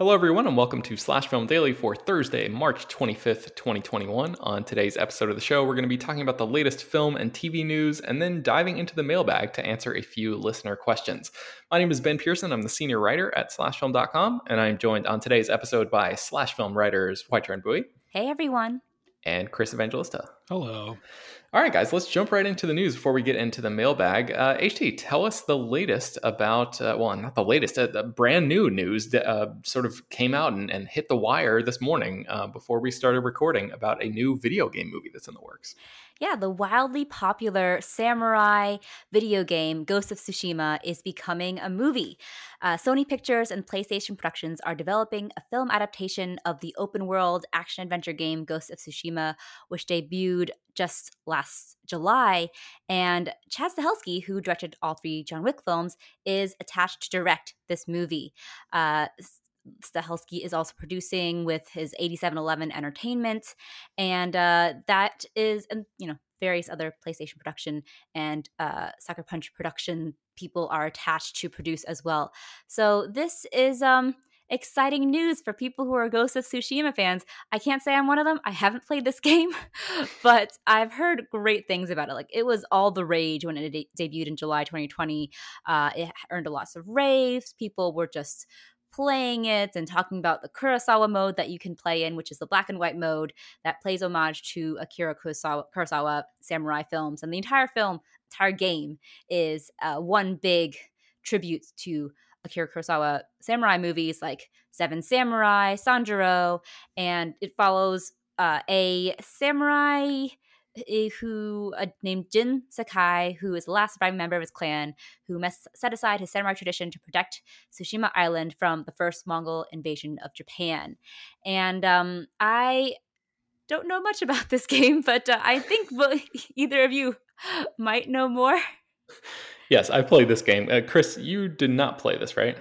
Hello, everyone, and welcome to Slash Film Daily for Thursday, March 25th, 2021. On today's episode of the show, we're going to be talking about the latest film and TV news and then diving into the mailbag to answer a few listener questions. My name is Ben Pearson. I'm the senior writer at slashfilm.com, and I'm joined on today's episode by Slash Film writers Hoai-Tran Bui. Hey, everyone. And Chris Evangelista. Hello. All right, guys, let's jump right into the news before we get into the mailbag. Uh, HT, tell us the latest about, uh, well, not the latest, uh, the brand new news that uh, sort of came out and, and, hit the wire this morning uh, before we started recording about a new video game movie that's in the works yeah, the wildly popular samurai video game Ghost of Tsushima is becoming a movie. Uh, Sony Pictures and PlayStation Productions are developing a film adaptation of the open world action adventure game Ghost of Tsushima, which debuted just last July. And Chad Stahelski, who directed all three John Wick films, is attached to direct this movie. Uh, Stahelski is also producing with his 8711 Entertainment, and uh, that is, and you know, various other PlayStation production and uh, Sucker Punch production people are attached to produce as well. So this is um, exciting news for people who are Ghost of Tsushima fans. I can't say I'm one of them. I haven't played this game, but I've heard great things about it. Like it was all the rage when it de- debuted in July 2020. Uh, it earned a lot of raves. People were just playing it and talking about the Kurosawa mode that you can play in, which is the black and white mode that plays homage to Akira Kurosawa, Kurosawa samurai films. And the entire film, entire game, is uh, one big tribute to Akira Kurosawa samurai movies like Seven Samurai, Sanjuro, and it follows uh, a samurai who uh, named Jin Sakai, who is the last surviving member of his clan, who must set aside his samurai tradition to protect Tsushima Island from the first Mongol invasion of Japan. And um, I don't know much about this game, but uh, I think either of you might know more. Yes, I played this game. Uh, Chris, you did not play this, right?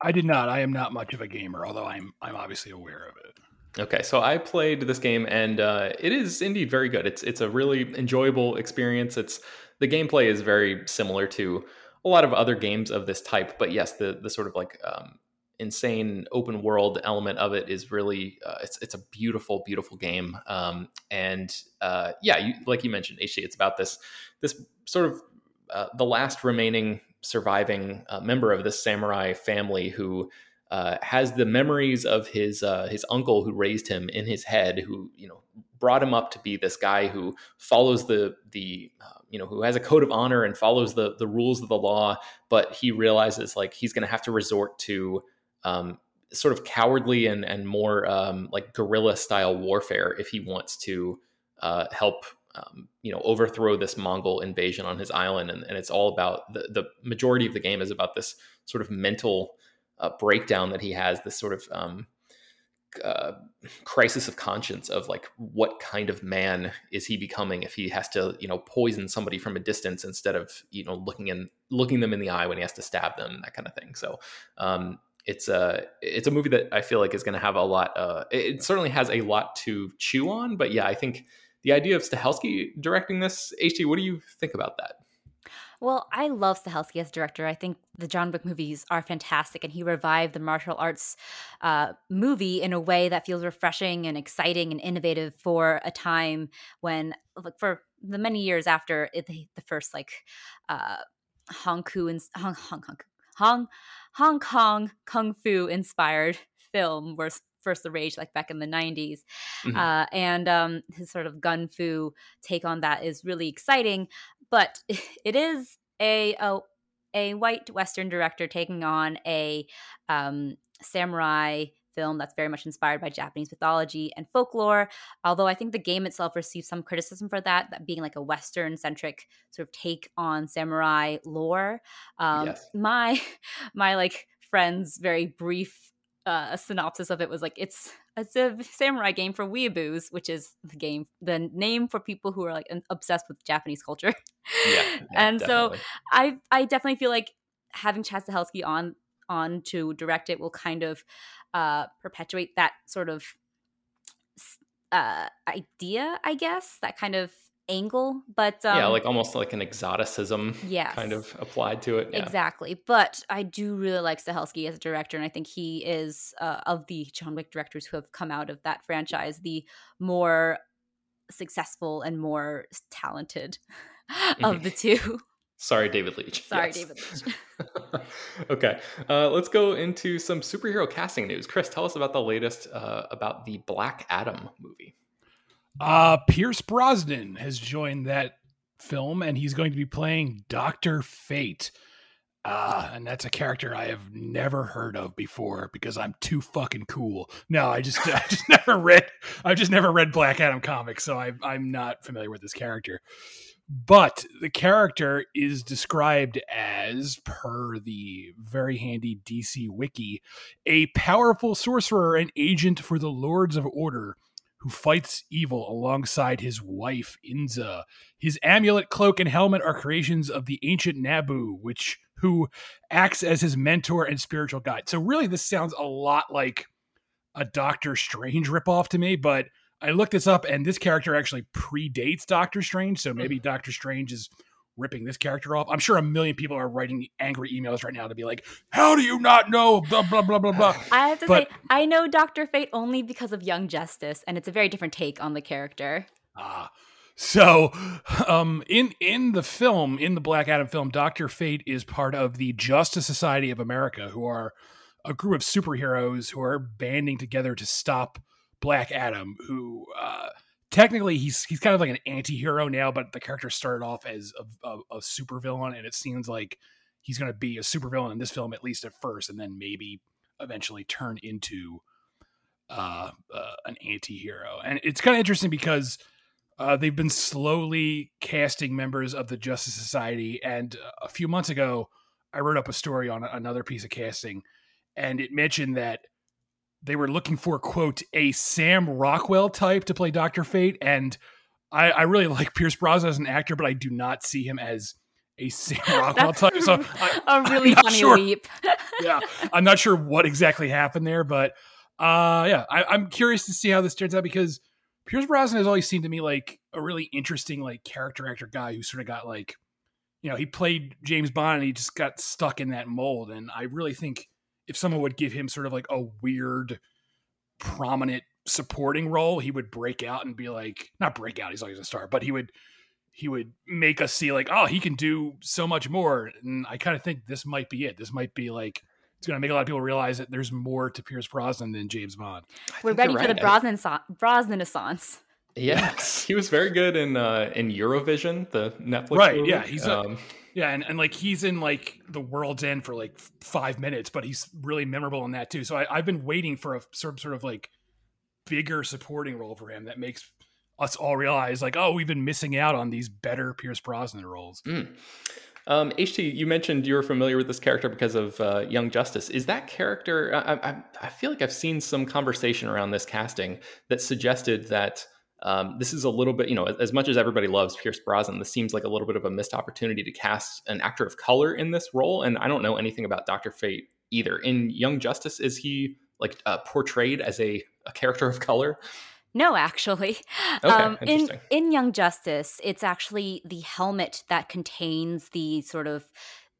I did not. I am not much of a gamer, although I'm I'm obviously aware of it. Okay, so I played this game and uh, it is indeed very good. It's it's a really enjoyable experience. It's the gameplay is very similar to a lot of other games of this type. But yes, the the sort of like um, insane open world element of it is really uh, it's it's a beautiful beautiful game. Um, and uh, yeah, you, like you mentioned, HT, it's about this this sort of uh, the last remaining surviving uh, member of this samurai family who uh, has the memories of his uh, his uncle who raised him in his head, who you know brought him up to be this guy who follows the the uh, you know who has a code of honor and follows the the rules of the law, but he realizes like he's going to have to resort to um, sort of cowardly and and more um, like guerrilla style warfare if he wants to uh, help um, you know overthrow this Mongol invasion on his island, and, and it's all about the the majority of the game is about this sort of mental uh, breakdown that he has, this sort of um, uh, crisis of conscience of like what kind of man is he becoming if he has to you know poison somebody from a distance instead of you know looking in looking them in the eye when he has to stab them that kind of thing. So um, it's a it's a movie that I feel like is going to have a lot. Uh, it certainly has a lot to chew on, but yeah, I think the idea of Stahelski directing this, HT, what do you think about that? Well, I love Stahelski as director. I think the John Wick movies are fantastic, and he revived the martial arts uh, movie in a way that feels refreshing and exciting and innovative for a time when, like, for the many years after it, the, the, first like uh, Hong Kong and Hong Hong Hong Hong Hong Kong kung fu inspired film was first the rage like back in the 90s mm-hmm. uh, and um, his sort of gun fu take on that is really exciting but it is a, a, a white Western director taking on a um, samurai film that's very much inspired by Japanese mythology and folklore. Although I think the game itself received some criticism for that, that being like a Western centric sort of take on samurai lore. Um, yes. My my like friend's very brief uh, synopsis of it was like it's it's a samurai game for weeaboos, which is the game, the name for people who are like obsessed with Japanese culture. Yeah, yeah and definitely. so I I definitely feel like having Chad Stahelski on on to direct it will kind of uh, perpetuate that sort of uh, idea, I guess, that kind of angle but um, yeah like almost like an exoticism yes. kind of applied to it yeah. exactly but i do really like stahelski as a director and i think he is uh, of the john wick directors who have come out of that franchise the more successful and more talented of the two Sorry, David Leitch. Sorry, yes. David Leitch. okay, uh, let's go into some superhero casting news. Chris, tell us about the latest uh, about the Black Adam movie. Uh, Pierce Brosnan has joined that film, and he's going to be playing Doctor Fate. Uh, and that's a character I have never heard of before because I'm too fucking cool. No, I just I just never read I've just never read Black Adam comics, so I I'm not familiar with this character. But the character is described as, per the very handy DC wiki, a powerful sorcerer and agent for the Lords of Order who fights evil alongside his wife Inza. His amulet, cloak, and helmet are creations of the ancient Nabu, which who acts as his mentor and spiritual guide. So really, this sounds a lot like a Doctor Strange ripoff to me, but I looked this up and this character actually predates Doctor Strange. So maybe mm. Doctor Strange is ripping this character off. I'm sure a million people are writing angry emails right now to be like, "How do you not know?" Blah blah blah blah blah. I have to but, say, I know Doctor Fate only because of Young Justice, and it's a very different take on the character. Ah. So, um, in in the film, in the Black Adam film, Doctor Fate is part of the Justice Society of America, who are a group of superheroes who are banding together to stop Black Adam, who uh, technically he's he's kind of like an anti-hero now but the character started off as a, a, a super villain and it seems like he's going to be a super villain in this film at least at first and then maybe eventually turn into uh, uh, an anti-hero. And it's kind of interesting because uh, they've been slowly casting members of the justice society and a few months ago i wrote up a story on another piece of casting and it mentioned that they were looking for quote a Sam Rockwell type to play Doctor Fate, and I, I really like Pierce Brosnan as an actor, but I do not see him as a Sam Rockwell type. So I, a really funny sure. leap. yeah, I'm not sure what exactly happened there, but uh, yeah, I, I'm curious to see how this turns out because Pierce Brosnan has always seemed to me like a really interesting like character actor guy who sort of got like you know, he played James Bond and he just got stuck in that mold. And I really think if someone would give him sort of like a weird, prominent supporting role, he would break out and be like, not break out, he's always a star, but he would he would make us see like, oh, he can do so much more. And I kind of think this might be it. This might be like it's going to make a lot of people realize that there's more to Pierce Brosnan than James Bond. We're ready for the Brosnan Brosnanaissance. Yes, he was very good in uh, in Eurovision, the Netflix. Right? Movie. Yeah, he's um, a, yeah, and, and like he's in like the World's End for like five minutes, but he's really memorable in that too. So I, have been waiting for a sort of, sort of like bigger supporting role for him that makes us all realize like, oh, we've been missing out on these better Pierce Brosnan roles. Mm. Um, HT, you mentioned you were familiar with this character because of uh, Young Justice. Is that character? I, I, I, feel like I've seen some conversation around this casting that suggested that um, this is a little bit, you know, as much as everybody loves Pierce Brosnan, this seems like a little bit of a missed opportunity to cast an actor of color in this role. And I don't know anything about Doctor Fate either. In Young Justice, is he like uh, portrayed as a, a character of color? No, actually. Okay, um, in in Young Justice, it's actually the helmet that contains the sort of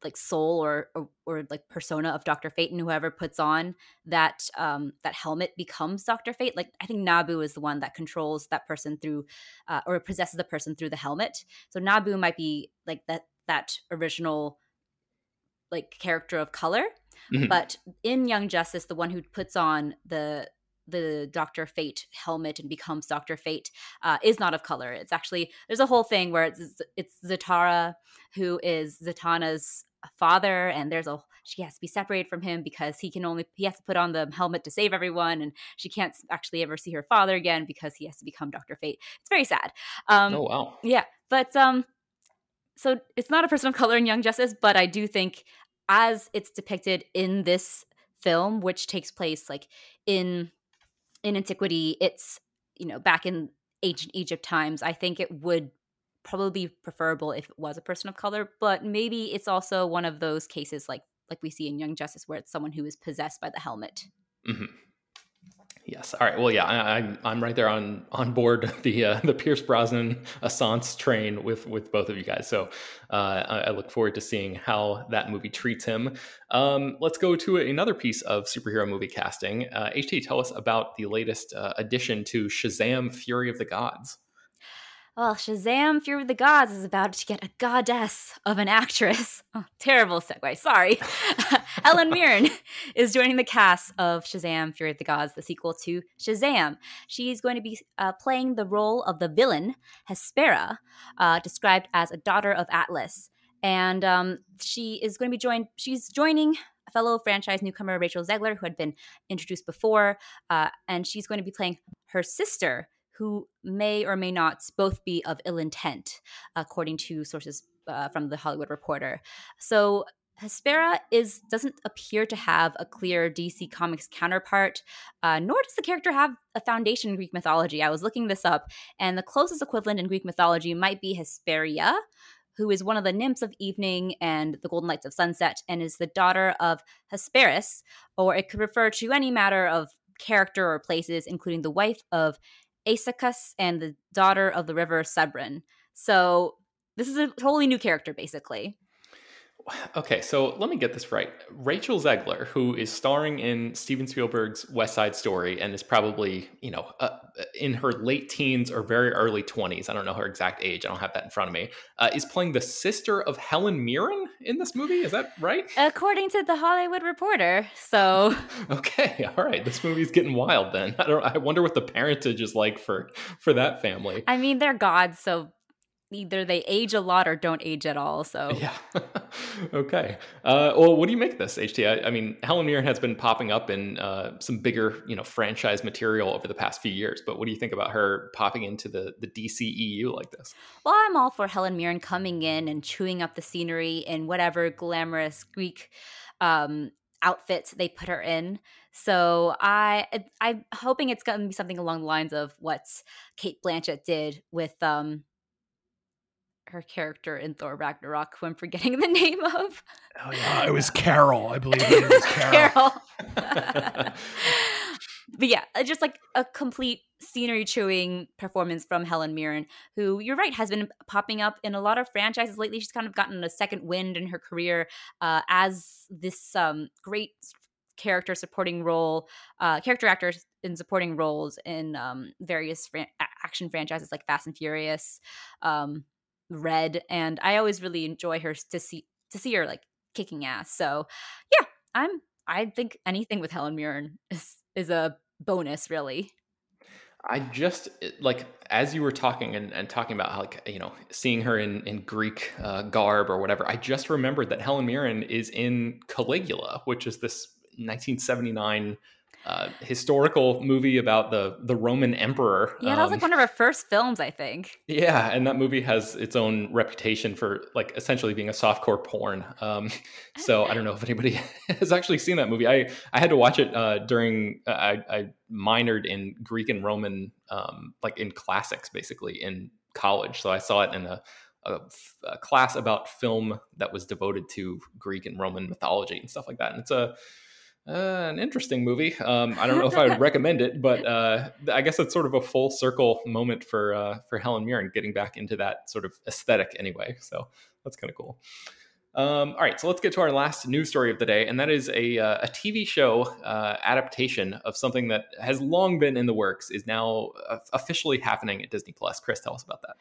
like soul or, or, or like persona of Doctor Fate, and whoever puts on that um that helmet becomes Doctor Fate. Like I think Nabu is the one that controls that person through, uh, or possesses the person through the helmet. So Nabu might be like that that original like character of color. Mm-hmm. But in Young Justice, the one who puts on the the Doctor Fate helmet and becomes Doctor Fate uh, is not of color. It's actually there's a whole thing where it's it's Zatara who is Zatanna's father, and there's a she has to be separated from him because he can only he has to put on the helmet to save everyone, and she can't actually ever see her father again because he has to become Doctor Fate. It's very sad. Um, oh wow. Yeah, but um, so it's not a person of color in Young Justice, but I do think as it's depicted in this film, which takes place like in in antiquity, it's you know back in ancient Egypt times. I think it would probably be preferable if it was a person of color, but maybe it's also one of those cases like like we see in Young Justice where it's someone who is possessed by the helmet. Mm-hmm. Yes. All right. Well, yeah, I, am I'm right there on on board the uh, the Pierce Brosnan Assance train with with both of you guys. So uh, I, I, look forward to seeing how that movie treats him. Um, let's go to another piece of superhero movie casting. Uh, HT, tell us about the latest uh, addition to Shazam: Fury of the Gods. Well, Shazam Fury of the Gods is about to get a goddess of an actress. Oh, terrible segue, sorry. Helen Mirren is joining the cast of Shazam Fury of the Gods, the sequel to Shazam. She's going to be uh, playing the role of the villain, Hespera, uh, described as a daughter of Atlas. And um, she is going to be joined, she's joining fellow franchise newcomer Rachel Zegler, who had been introduced before, uh, and she's going to be playing her sister, who may or may not both be of ill intent, according to sources uh, from the Hollywood Reporter. So Hespera is doesn't appear to have a clear DC Comics counterpart, uh, nor does the character have a foundation in Greek mythology. I was looking this up, and the closest equivalent in Greek mythology might be Hesperia, who is one of the nymphs of evening and the golden lights of sunset, and is the daughter of Hesperus, or it could refer to any matter of character or places, including the wife of Aeschylus and the daughter of the river Cebron. So this is a totally new character, basically. Okay, so let me get this right. Rachel Zegler, who is starring in Steven Spielberg's West Side Story and is probably, you know, uh, in her late teens or very early 20s, I don't know her exact age, I don't have that in front of me, uh, is playing the sister of Helen Mirren in this movie. Is that right? According to the Hollywood Reporter. So. okay, all right. This movie's getting wild then. I don't I wonder what the parentage is like for for that family. I mean, they're gods, so either they age a lot or don't age at all. So yeah, okay. Uh, well, what do you make of this HT? I, I, mean, Helen Mirren has been popping up in uh, some bigger, you know, franchise material over the past few years. But what do you think about her popping into the the DCEU like this? Well, I'm all for Helen Mirren coming in and chewing up the scenery in whatever glamorous Greek um, outfit they put her in. So I I'm hoping it's going to be something along the lines of what Cate Blanchett did with um her character in Thor Ragnarok, who I'm forgetting the name of. Oh yeah, it was Carol, I believe. It was Carol. Carol. but yeah, uh, just like a complete scenery chewing performance from Helen Mirren, who you're right has been popping up in a lot of franchises lately. She's kind of gotten a second wind in her career uh, as this um, great character supporting role, uh, character actors in supporting roles in um, various fran- action franchises like Fast and Furious, um, Red, and I always really enjoy her to see to see her like kicking ass. So yeah, I'm I think anything with Helen Mirren is is a bonus, really. I just like as you were talking and, and talking about how, like you know seeing her in in Greek uh, garb or whatever. I just remembered that Helen Mirren is in Caligula, which is this 1979 uh, historical movie about the the Roman emperor. Yeah, that was like um, one of her first films, I think. Yeah, and that movie has its own reputation for like essentially being a softcore porn. Um, so I don't know if anybody has actually seen that movie. I I had to watch it uh, during uh, I, I minored in Greek and Roman, um, like in classics, basically in college. So I saw it in a a, a, class about film that was devoted to Greek and Roman mythology and stuff like that. And it's a uh, an interesting movie. Um, I don't know if I would recommend it, but uh, I guess it's sort of a full circle moment for uh, for Helen Mirren getting back into that sort of aesthetic anyway. So that's kind of cool. Um, all right, so let's get to our last news story of the day, and that is a, uh, a TV show uh, adaptation of something that has long been in the works, is now uh, officially happening at Disney Plus. Chris, tell us about that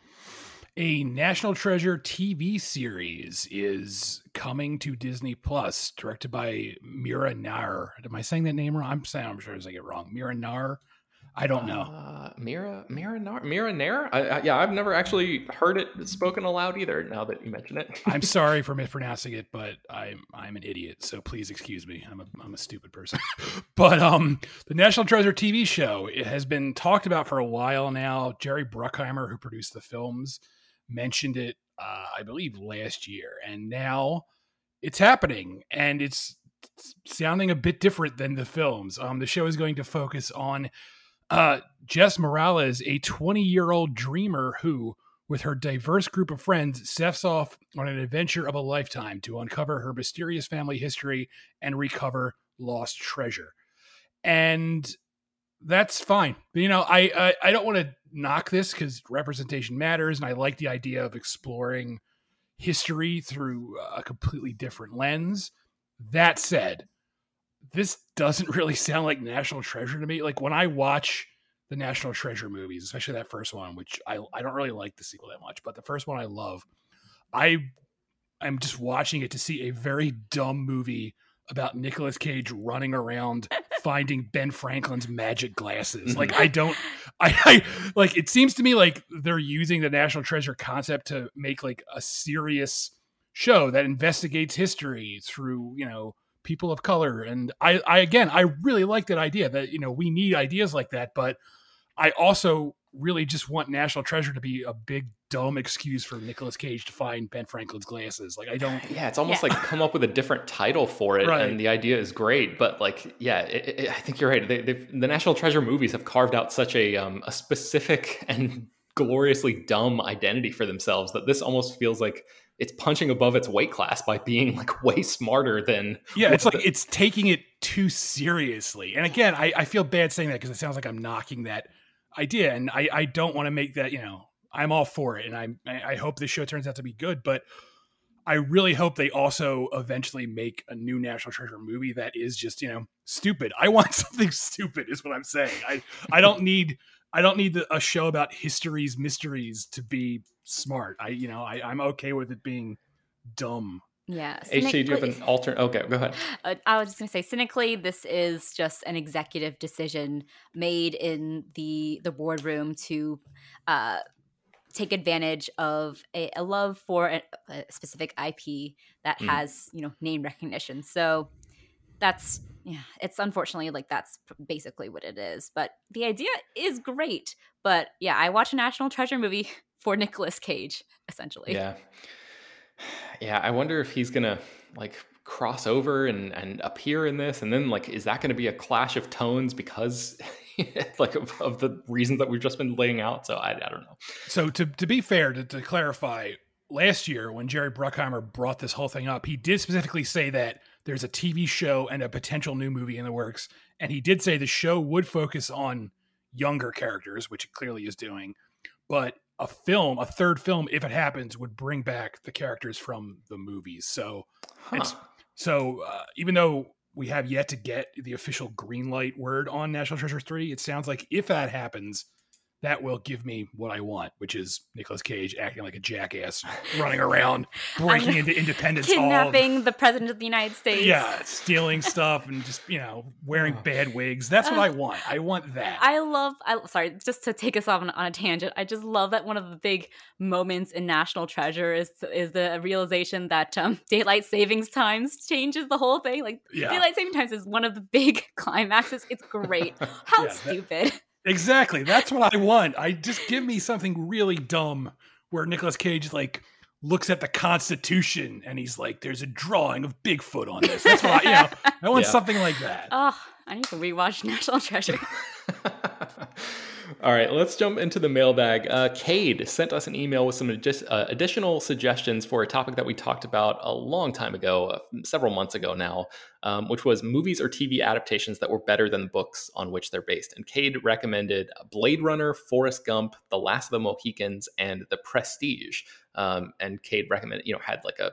a National Treasure TV series is coming to Disney Plus, directed by Mira Nair. Am I saying that name wrong? I'm saying I'm sure I say it wrong. Mira Nair. I don't know. Uh, Mira Mira Nair. Mira Nair. I, I, yeah, I've never actually heard it spoken aloud either. Now that you mention it, I'm sorry for mispronouncing it, but I'm I'm an idiot. So please excuse me. I'm a I'm a stupid person. but um, the National Treasure TV show it has been talked about for a while now. Jerry Bruckheimer, who produced the films mentioned it, uh, I believe, last year, and now it's happening, and it's sounding a bit different than the films. Um, the show is going to focus on uh, Jess Morales, a 20 year old dreamer who, with her diverse group of friends, sets off on an adventure of a lifetime to uncover her mysterious family history and recover lost treasure. And that's fine. You know, I I, I don't want to knock this because representation matters, and I like the idea of exploring history through a completely different lens. That said, this doesn't really sound like National Treasure to me. Like when I watch the National Treasure movies, especially that first one, which I I don't really like the sequel that much, but the first one I love. I I'm just watching it to see a very dumb movie about Nicolas Cage running around finding Ben Franklin's magic glasses. Like I don't I, I, like it seems to me like they're using the National Treasure concept to make like a serious show that investigates history through, you know, people of color. And I I again I really like that idea that, you know, we need ideas like that, but I also really just want National Treasure to be a big dumb excuse for Nicolas Cage to find Ben Franklin's glasses. Like I don't. Yeah, it's almost yeah. like come up with a different title for it, right. and the idea is great. But like, yeah, it, it, I think you're right. They, the National Treasure movies have carved out such a um, a specific and gloriously dumb identity for themselves that this almost feels like it's punching above its weight class by being like way smarter than yeah it's like the- it's taking it too seriously and again i, I feel bad saying that because it sounds like i'm knocking that idea and i i don't want to make that you know i'm all for it and i i hope this show turns out to be good but i really hope they also eventually make a new national treasure movie that is just you know stupid i want something stupid is what i'm saying i i don't need i don't need the, a show about history's mysteries to be smart i you know I, i'm okay with it being dumb yeah. HT, do you have an alternate? Okay, go ahead. Uh, I was just going to say, cynically, this is just an executive decision made in the the boardroom to uh, take advantage of a, a love for a, a, specific IP that mm. has you know name recognition. So that's yeah, it's unfortunately like that's basically what it is. But the idea is great. But yeah, I watch a National Treasure movie for Nicolas Cage essentially. Yeah yeah, I wonder if he's gonna like cross over and and appear in this, and then like, is that going to be a clash of tones because like of, of, the reasons that we've just been laying out? So I, I don't know. So to to be fair, to, to clarify, last year when Jerry Bruckheimer brought this whole thing up, he did specifically say that there's a TV show and a potential new movie in the works. And he did say the show would focus on younger characters, which it clearly is doing. But a film, a third film, if it happens, would bring back the characters from the movies. So, huh. so uh, even though we have yet to get the official green light word on National Treasure 3, it sounds like if that happens, that will give me what I want, which is Nicolas Cage acting like a jackass, running around, breaking into Independence kidnapping Hall. the president of the United States. Yeah, stealing stuff and just you know wearing bad wigs. That's what I want. I want that. I love. I sorry, just to take us off on, on, a tangent. I just love that one of the big moments in National Treasure is is the realization that um, daylight savings times changes the whole thing. Like yeah. daylight saving times is one of the big climaxes. It's great. How yeah, stupid. That- Exactly. That's what I want. I just give me something really dumb where Nicolas Cage like looks at the Constitution and he's like, "There's a drawing of Bigfoot on this." That's what I, you know. I want yeah. something like that. Oh, I need to rewatch National Treasure. All right, let's jump into the mailbag. Uh, Cade sent us an email with some adi- uh, additional suggestions for a topic that we talked about a long time ago, uh, several months ago now, um, which was movies or TV adaptations that were better than the books on which they're based. And Cade recommended Blade Runner, Forrest Gump, The Last of the Mohicans, and The Prestige. Um, and Cade recommended, you know, had like a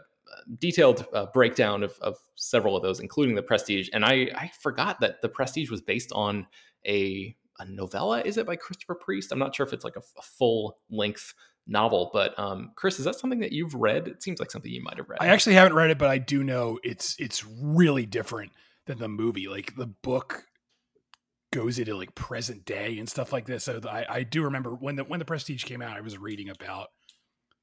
detailed uh, breakdown of, of, several of those, including the Prestige. And I, I forgot that the Prestige was based on a a novella. Is it by Christopher Priest? I'm not sure if it's like a, a full length novel, but um, Chris, is that something that you've read? It seems like something you might have read. I actually haven't read it, but I do know it's it's really different than the movie. Like the book goes into like present day and stuff like this. So I, I do remember when the when the Prestige came out, I was reading about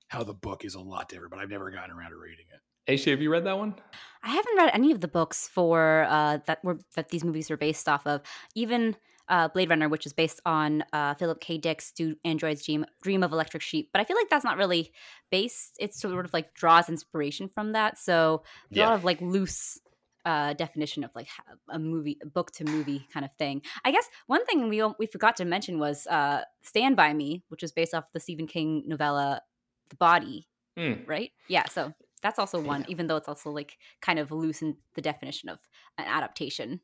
how the book is a lot different, but I've never gotten around to reading it. Aisha, have you read that one? I haven't read any of the books for uh, that were that these movies are based off of. Even uh, Blade Runner, which is based on uh, Philip K. Dick's Do Androids Dream, Dream of Electric Sheep. But I feel like that's not really based. It sort of like draws inspiration from that. So yeah. a lot of like loose uh, definition of like a movie, book to movie kind of thing. I guess one thing we we forgot to mention was uh, Stand by Me, which is based off the Stephen King novella The Body. Mm. Right? Yeah. So that's also one, yeah. even though it's also like kind of loose in the definition of an adaptation.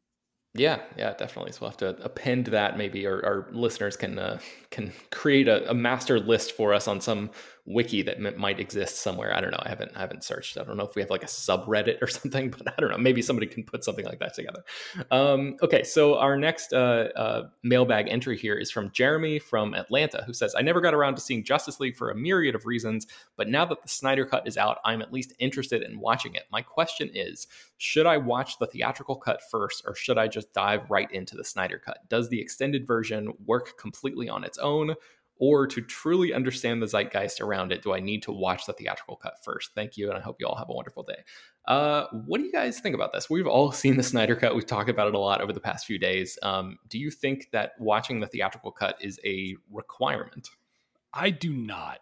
Yeah, yeah, definitely. So we'll have to append that maybe, or our listeners can uh, can create a, a, master list for us on some wiki that m- might exist somewhere. I don't know. I haven't I haven't searched. I don't know if we have like a subreddit or something, but I don't know. Maybe somebody can put something like that together. Um, okay, so our next uh, uh, mailbag entry here is from Jeremy from Atlanta, who says, "I never got around to seeing Justice League for a myriad of reasons, but now that the Snyder Cut is out, I'm at least interested in watching it. My question is, should I watch the theatrical cut first, or should I just dive right into the Snyder Cut? Does the extended version work completely on its own?" or to truly understand the zeitgeist around it, do I need to watch the theatrical cut first? Thank you, and I hope you all have a wonderful day. Uh, what do you guys think about this? We've all seen the Snyder cut. We've talked about it a lot over the past few days. Um, do you think that watching the theatrical cut is a requirement? I do not.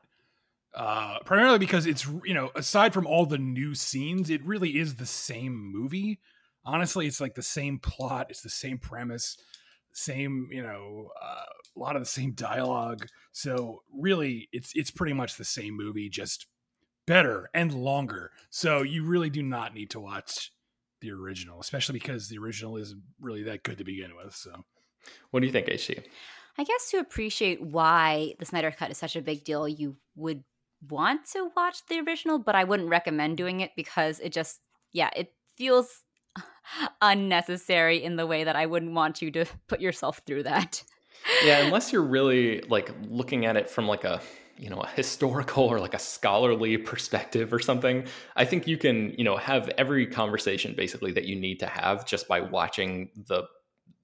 Uh, primarily because it's you know aside from all the new scenes, it really is the same movie. Honestly, it's like the same plot. It's the same premise same you know uh, a lot of the same dialogue. So really it's it's pretty much the same movie just better and longer. So you really do not need to watch the original especially because the original isn't really that good to begin with so. What do you think ac i guess to appreciate why the snyder cut is such a big deal you would want to watch the original but i wouldn't recommend doing it because it just yeah it feels unnecessary in the way that I wouldn't want you to put yourself through that. yeah, unless you're really like looking at it from like a you know a historical or like a scholarly perspective or something i think you can you know have every conversation basically that you need to have just by watching the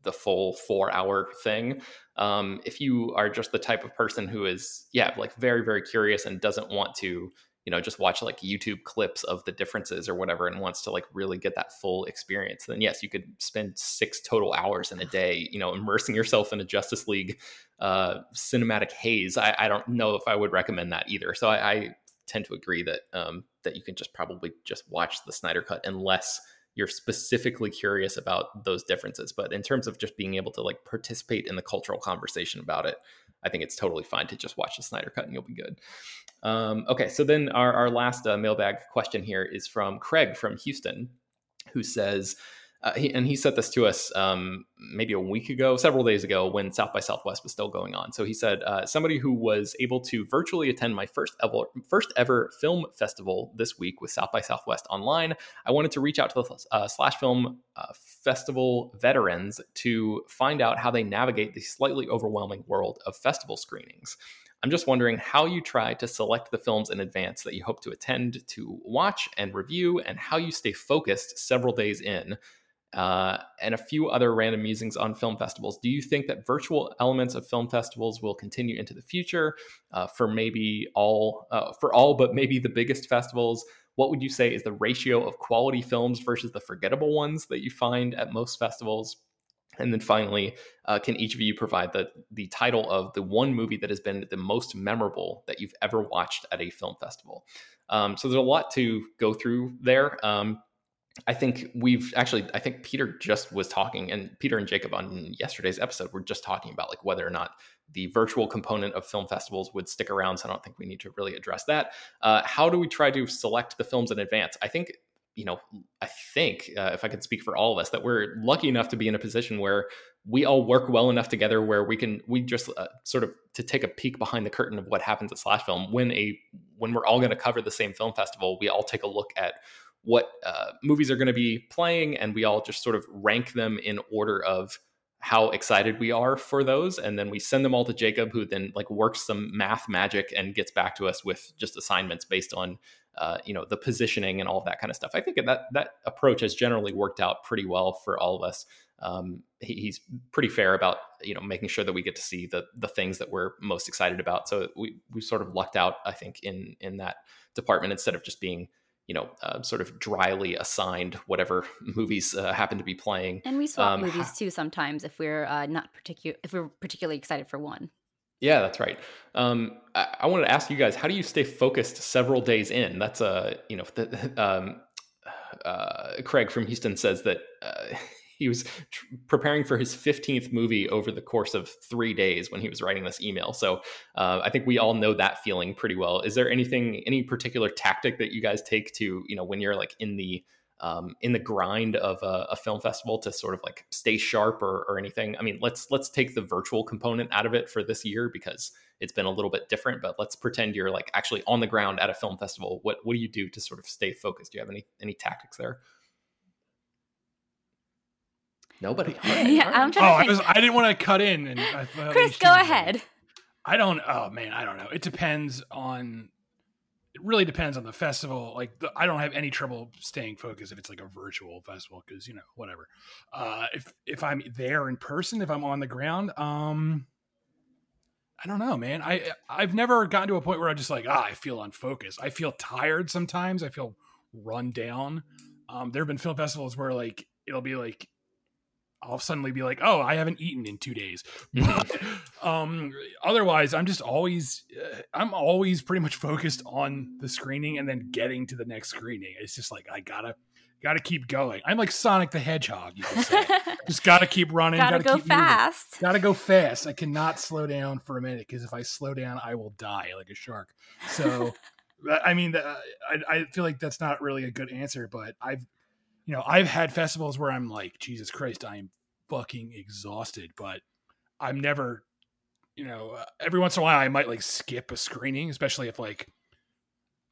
the full four hour thing um, if you are just the type of person who is yeah like very very curious and doesn't want to you know just watch like youtube clips of the differences or whatever and wants to like really get that full experience then yes you could spend six total hours in a day you know immersing yourself in a justice league uh, cinematic haze. I, I, don't know if i would recommend that either. So i, I tend to agree that um, that you can just probably just watch the snyder cut unless you're specifically curious about those differences. But in terms of just being able to like participate in the cultural conversation about it i think it's totally fine to just watch the snyder cut and you'll be good um, okay, so then our, our last uh, mailbag question here is from Craig from Houston. who says, uh, he, and he said this to us um, maybe a week ago, several days ago, when South by Southwest was still going on. So he said, uh, somebody who was able to virtually attend my first ever, first ever film festival this week with South by Southwest online. I wanted to reach out to the uh, Slash Film uh, Festival veterans to find out how they navigate the slightly overwhelming world of festival screenings. I'm just wondering how you try to select the films in advance that you hope to attend to watch and review, and how you stay focused several days in uh, and a few other random musings on film festivals. Do you think that virtual elements of film festivals will continue into the future uh, for maybe all, uh, for all, but maybe the biggest festivals? What would you say is the ratio of quality films versus the forgettable ones that you find at most festivals? And then finally, uh, can each of you provide the the title of the one movie that has been the most memorable that you've ever watched at a film festival? Um, so there's a lot to go through there. Um, I think we've actually, I think Peter just was talking, and Peter and Jacob on yesterday's episode were just talking about like whether or not the virtual component of film festivals would stick around. So I don't think we need to really address that. Uh, how do we try to select the films in advance? I think, you know, I think uh, if I could speak for all of us, that we're lucky enough to be in a position where we all work well enough together where we can we just uh, sort of to take a peek behind the curtain of what happens at slash film when a when we're all going to cover the same film festival we all take a look at what uh, movies are going to be playing, and we all just sort of rank them in order of how excited we are for those and then we send them all to jacob who then like works some math magic and gets back to us with just assignments based on uh, you know the positioning and all that kind of stuff. I think that that approach has generally worked out pretty well for all of us. Um, he, he's pretty fair about you know making sure that we get to see the the things that we're most excited about. So we we sort of lucked out i think in in that department instead of just being you know, uh, sort of dryly assigned whatever movies uh, happen to be playing. And we swap um, movies too sometimes if we're uh, not particular if we're particularly excited for one. Yeah, that's right. Um, I, I, wanted to ask you guys, how do you stay focused several days in? That's a you know, the, um, uh, Craig from Houston says that uh, he was tr- preparing for his 15th movie over the course of three days when he was writing this email. So uh, I think we all know that feeling pretty well. Is there anything, any particular tactic that you guys take to, you know, when you're like in the um, in the grind of a, a, film festival to sort of like stay sharp or, or anything? I mean, let's let's take the virtual component out of it for this year because it's been a little bit different. But let's pretend you're like actually on the ground at a film festival. What what do you do to sort of stay focused? Do you have any any tactics there? Nobody. Right, yeah, right. I'm trying. Oh, I was. I didn't want to cut in. And I Chris, go ahead. I don't. Oh man, I don't know. It depends on. It really depends on the festival. Like, the, I don't have any trouble staying focused if it's like a virtual festival because you know whatever. Uh, if if I'm there in person, if I'm on the ground, um, I don't know, man. I I've never gotten to a point where I'm just like ah, I feel unfocused. I feel tired sometimes. I feel run down. Um, there have been film festivals where like it'll be like I'll suddenly be like, oh, I haven't eaten in two days. um, otherwise, I'm just always, uh, I'm always pretty much focused on the screening and then getting to the next screening. It's just like I gotta, gotta keep going. I'm like Sonic the Hedgehog. You say, just gotta keep running. Gotta, gotta go fast. Moving. Gotta go fast. I cannot slow down for a minute because if I slow down, I will die like a shark. So. I mean, I, I feel like that's not really a good answer, but I've you know, I've had festivals where I'm like, Jesus Christ, I am fucking exhausted, but I'm never, you know, uh, every once in a while I might like skip a screening, especially if like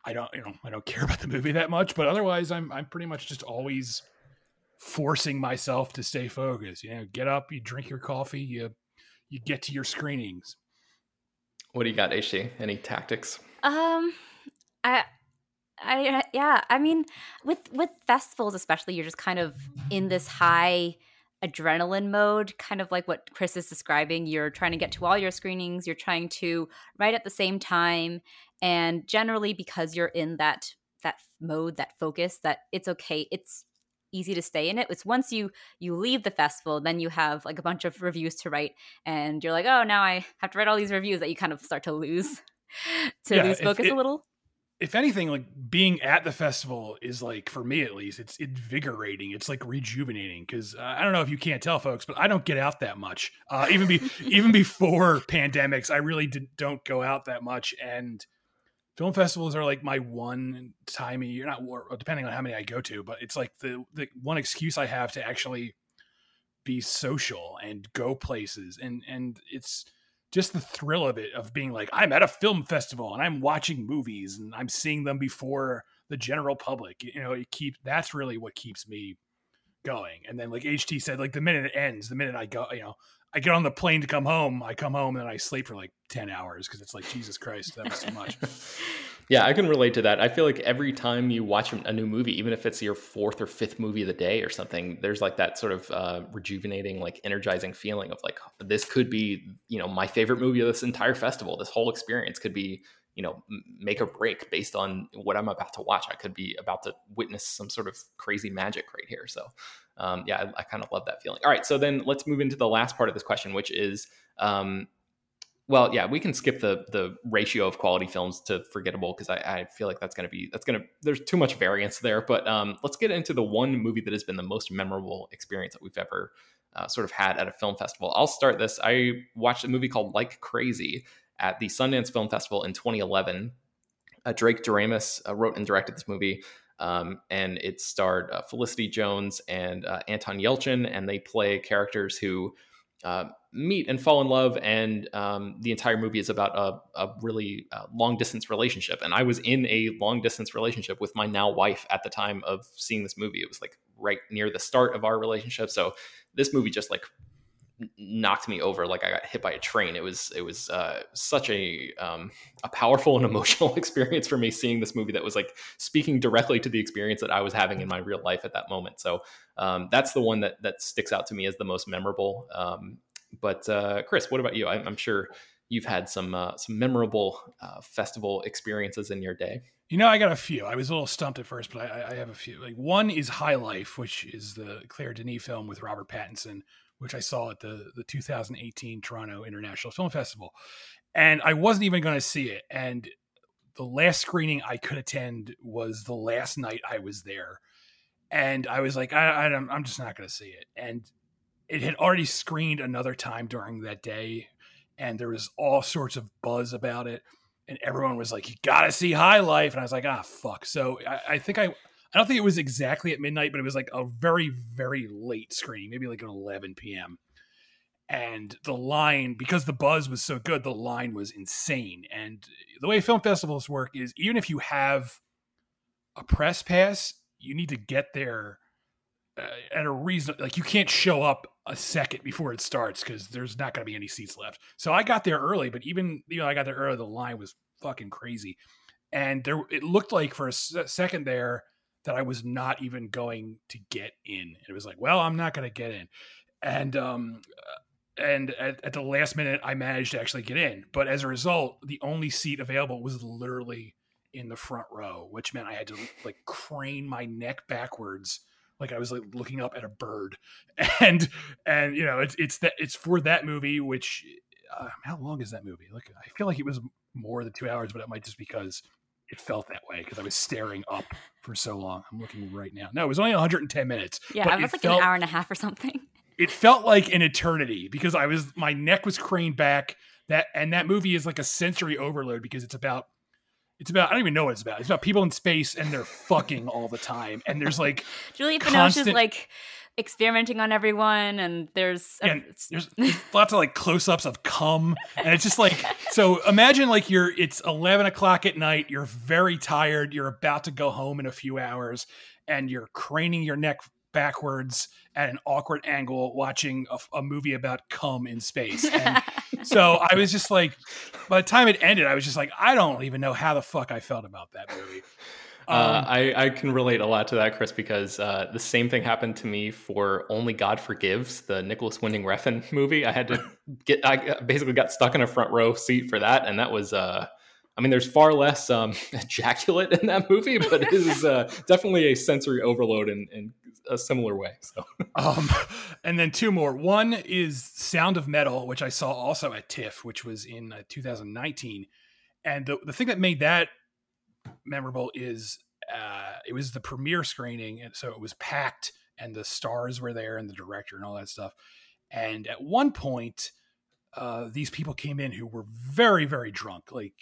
I don't, you know, I don't care about the movie that much, but otherwise I'm I'm pretty much just always forcing myself to stay focused. You know, get up, you drink your coffee, you you get to your screenings. What do you got, Aishi? Any tactics? Um, I I yeah, I mean with with festivals especially you're just kind of in this high adrenaline mode, kind of like what Chris is describing. You're trying to get to all your screenings, you're trying to write at the same time and generally because you're in that that mode, that focus that it's okay. It's easy to stay in it. It's once you you leave the festival, then you have like a bunch of reviews to write and you're like, "Oh, now I have to write all these reviews" that you kind of start to lose to yeah, lose focus it, a little if anything, like being at the festival is like for me at least, it's invigorating. It's like rejuvenating because uh, I don't know if you can't tell, folks, but I don't get out that much. Uh, even be even before pandemics, I really did, don't go out that much, and film festivals are like my one time a year, not depending on how many I go to, but it's like the the one excuse I have to actually be social and go places, and and it's just the thrill of it of being like I'm at a film festival and I'm watching movies and I'm seeing them before the general public. You know, it keeps that's really what keeps me going. And then like HT said, like the minute it ends, the minute I go, you know, I get on the plane to come home. I come home and I sleep for like ten hours because it's like Jesus Christ, that was too much. yeah, I can relate to that. I feel like every time you watch a new movie, even if it's your fourth or fifth movie of the day or something, there's like that sort of uh, rejuvenating, like energizing feeling of like this could be, you know, my favorite movie of this entire festival. This whole experience could be you know make or break based on what i'm about to watch i could be about to witness some sort of crazy magic right here so um, yeah I, I, kind of love that feeling all right so then let's move into the last part of this question which is um, well yeah we can skip the the ratio of quality films to forgettable because I, I, feel like that's going to be that's to there's too much variance there but um, let's get into the one movie that has been the most memorable experience that we've ever uh, sort of had at a film festival i'll start this i watched a movie called like crazy at the Sundance Film Festival in 2011. Uh, Drake Doremus uh, wrote and directed this movie, um, and it starred uh, Felicity Jones and uh, Anton Yelchin, and they play characters who uh, meet and fall in love. And um, the entire movie is about a, a really uh, long distance relationship. And I was in a long distance relationship with my now wife at the time of seeing this movie. It was like right near the start of our relationship. So this movie just like knocked me over like I got hit by a train. It was it was uh, such a um, a powerful and emotional experience for me seeing this movie that was like speaking directly to the experience that I was having in my real life at that moment. So um, that's the one that that sticks out to me as the most memorable. Um, but uh, Chris, what about you? I'm, I'm sure you've had some uh, some memorable uh, festival experiences in your day. You know, I got a few. I was a little stumped at first, but I, I have a few. Like one is High Life, which is the Claire Denis film with Robert Pattinson, which I saw at the the 2018 Toronto International Film Festival, and I wasn't even going to see it. And the last screening I could attend was the last night I was there, and I was like, I, I I'm just not going to see it. And it had already screened another time during that day, and there was all sorts of buzz about it. And everyone was like, "You gotta see High Life," and I was like, "Ah, fuck." So I, I think I I don't think it was exactly at midnight, but it was like a very, very late screening, maybe like an 11 p.m. And the line, because the buzz was so good, the line was insane. And the way film festivals work is even if you have a press pass, you need to get there uh, at a reason. Like you can't show up a second before it starts because there's not going to be any seats left. So I got there early, but even you know I got there early, the line was fucking crazy, and there it looked like for a second there that I was not even going to get in. It was like, well, I'm not going to get in. And um and at, at, the last minute I managed to actually get in. But as a result, the only seat available was literally in the front row, which meant I had to like crane my neck backwards like I was like looking up at a bird. And and you know, it's it's that it's for that movie which uh, how long is that movie? Like I feel like it was more than 2 hours, but it might just because it felt that way because I was staring up for so long. I'm looking right now. No, it was only 110 minutes. Yeah, I was like felt, an hour and a half or something. It felt like an eternity because I was my neck was craned back. That and that movie is like a sensory overload because it's about it's about I don't even know what it's about. It's about people in space and they're fucking all the time. And there's like Juliette Binoche is like experimenting on everyone and there's a, there's lots of like close-ups of cum and it's just like so imagine like you're it's 11 o'clock at night you're very tired you're about to go home in a few hours and you're craning your neck backwards at an awkward angle watching a, a movie about cum in space. And so i was just like by the time it ended i was just like i don't even know how the fuck i felt about that movie um, I, I can relate a lot to that, Chris, because uh, the same thing happened to me for Only God Forgives, the Nicolas Winding Refn movie. I had to get, I basically got stuck in a front row seat for that, and that was, uh, I mean, there's far less um, ejaculate in that movie, but it is uh, definitely a sensory overload in, in a similar way. So, um, and then two more. One is Sound of Metal, which I saw also at TIFF, which was in uh, 2019, and the the thing that made that memorable is uh, it was the premiere screening, and so it was packed, and the stars were there, and the director, and all that stuff. And at one point, uh, these people came in who were very, very drunk, like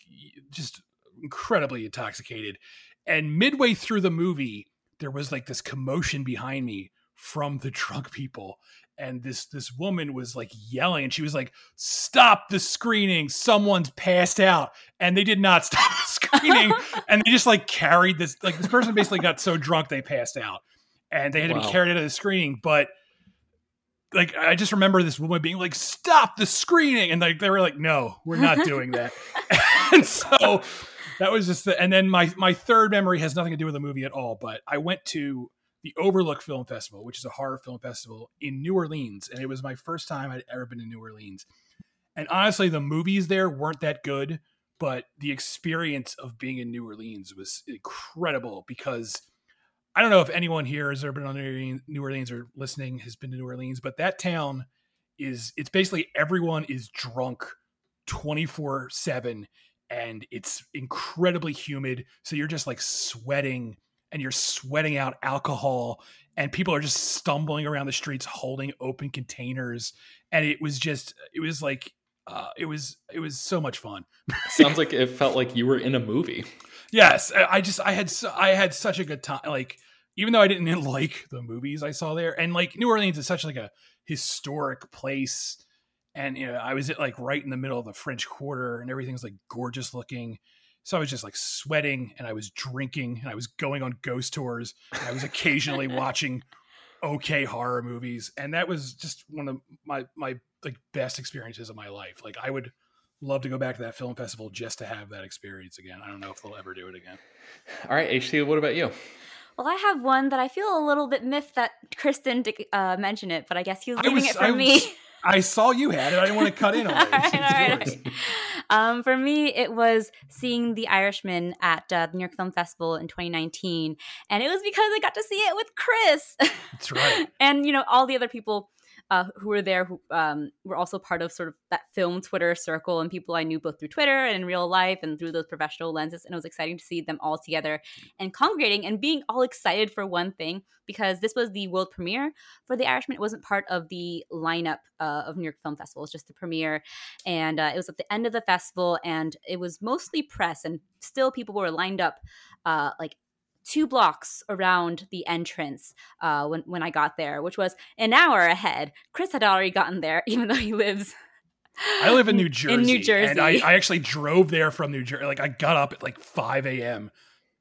just incredibly intoxicated. And midway through the movie, there was like this commotion behind me from the drunk people and this this woman was like yelling and she was like stop the screening. Someone's passed out. And they did not stop the screening. And they just like carried this like this person basically got so drunk they passed out. And they had to be carried out of the screening. But like i just remember this woman being like stop the screening. And like they were like no we're not doing that. And so that was just the and then my my third memory has nothing to do with the movie at all but i went to the overlook film festival which is a horror film festival in new orleans and it was my first time i'd ever been to new orleans. And honestly the movies there weren't that good but the experience of being in new orleans was incredible because i don't know if anyone here has ever been on New Orleans- or listening has been to new orleans but that town is it's basically everyone is drunk 24 7 and it's incredibly humid so you're just like sweating and you're sweating out alcohol and people are just stumbling around the streets holding open containers and it was just it was like uh, it was it was so much fun Sounds like it felt like you were in a movie. yes I- just i had su- i had such a good time like even though i didn't like the movies i saw there and like new orleans is such like a historic place and you know i was at like right in the middle of the french quarter and everything's like gorgeous looking so i was just like sweating and i was drinking and i was going on ghost tours and i was occasionally watching okay horror movies and that was just one of my my like best experiences of my life like i would love to go back to that film festival just to have that experience again i don't know if they'll ever do it again All right, HT, what about you? Well, I have one that I feel a little bit miffed that Kristen did, uh, mention it, but I guess he was I leaving was- it for I me. was- I saw you had it. I didn't want to cut in on all it. right, It's all right. Um, for me, it was seeing The Irishman at uh, the New York Film Festival in 2019, and it was because I got to see it with Chris. That's right. and you know all the other people uh, who were there who um, were also part of sort of that film Twitter circle and people I knew both through Twitter and in real life and through those professional lenses. And it was exciting to see them all together and congregating and being all excited for one thing because this was the world premiere for The Irishman. It wasn't part of the lineup uh, of New York Film Festival. It was just the premiere, and uh, it was at the end of the festival, and it was mostly press, and still people were lined up uh, like two blocks around the entrance uh, when when I got there, which was an hour ahead. Chris had already gotten there, even though he lives. I live in New Jersey. In New Jersey, And I, I actually drove there from New Jersey. Like, I got up at like 5 a.m.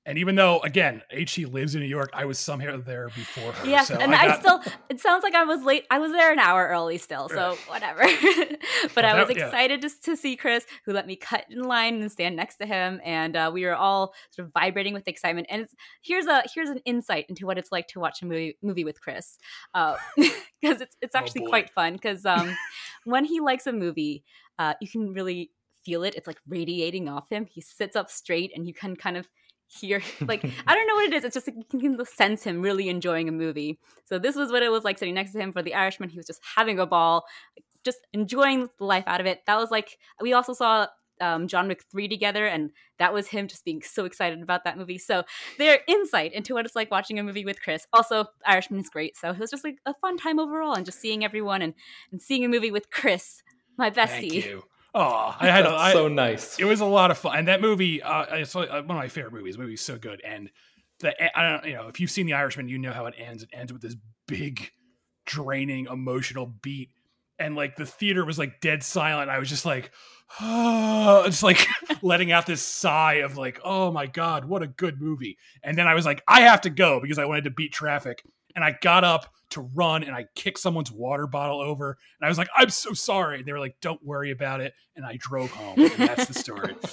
And even though, again, HT lives in New York, I was somehow there before her. yes, So and I, got- still. It sounds like I was late. I was there an hour early still, so whatever. but I was that- yeah. excited just to see Chris, who let me cut in line and stand next to him, and uh, we were all sort of vibrating with excitement. And it's, here's a here's an insight into what it's like to watch a movie movie with Chris, because it's it's Oh, actually boy. quite fun. Because um, when he likes a movie, uh, you can really feel it. It's like radiating off him. He sits up straight, and you can kind of hear like I don't know what it is. It's just like you can sense him really enjoying a movie. So this was what it was like sitting next to him for The Irishman. He was just having a ball, just enjoying the life out of it. That was like we also saw um, John Wick three together, and that was him just being so excited about that movie. So their insight into what it's like watching a movie with Chris. Also, Irishman is great. So it was just like a fun time overall, and just seeing everyone and and seeing a movie with Chris, my bestie. Oh, I had a, I, so nice. it was a lot of fun. And that movie, uh, it's uh, one of my favorite movies. The movie's so good. And the, I don't, you know, if you've seen The Irishman, you know how it ends. It ends with this big, draining, emotional beat. And like the theater was like dead silent. I was just like, oh, just like letting out this sigh of like, oh my God, what a good movie. And then I was like, I have to go because I wanted to beat traffic. And I got up to run and I kicked someone's water bottle over. And I was like, I'm so sorry. And they were like, don't worry about it. And I drove home. And that's the story.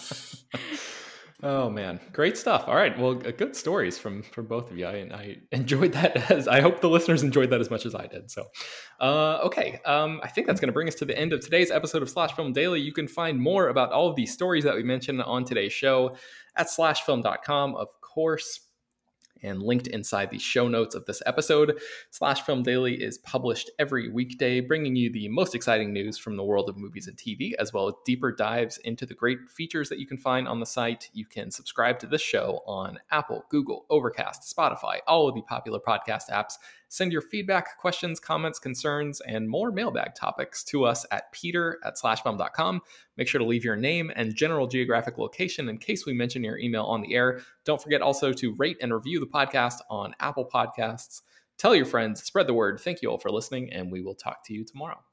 Oh man, great stuff! All right, well, good stories from from both of you. I, I enjoyed that as I hope the listeners enjoyed that as much as I did. So, uh, okay, um, I think that's going to bring us to the end of today's episode of Slash Film Daily. You can find more about all of these stories that we mentioned on today's show at slashfilm.com, of course. And linked inside the show notes of this episode. Slash Film Daily is published every weekday, bringing you the most exciting news from the world of movies and TV, as well as deeper dives into the great features that you can find on the site. You can subscribe to this show on Apple, Google, Overcast, Spotify, all of the popular podcast apps, Send your feedback, questions, comments, concerns, and more mailbag topics to us at peter at slashfilm.com. Make sure to leave your name and general geographic location in case we mention your email on the air. Don't forget also to rate and review the podcast on Apple Podcasts. Tell your friends, spread the word. Thank you all for listening, and we will talk to you tomorrow.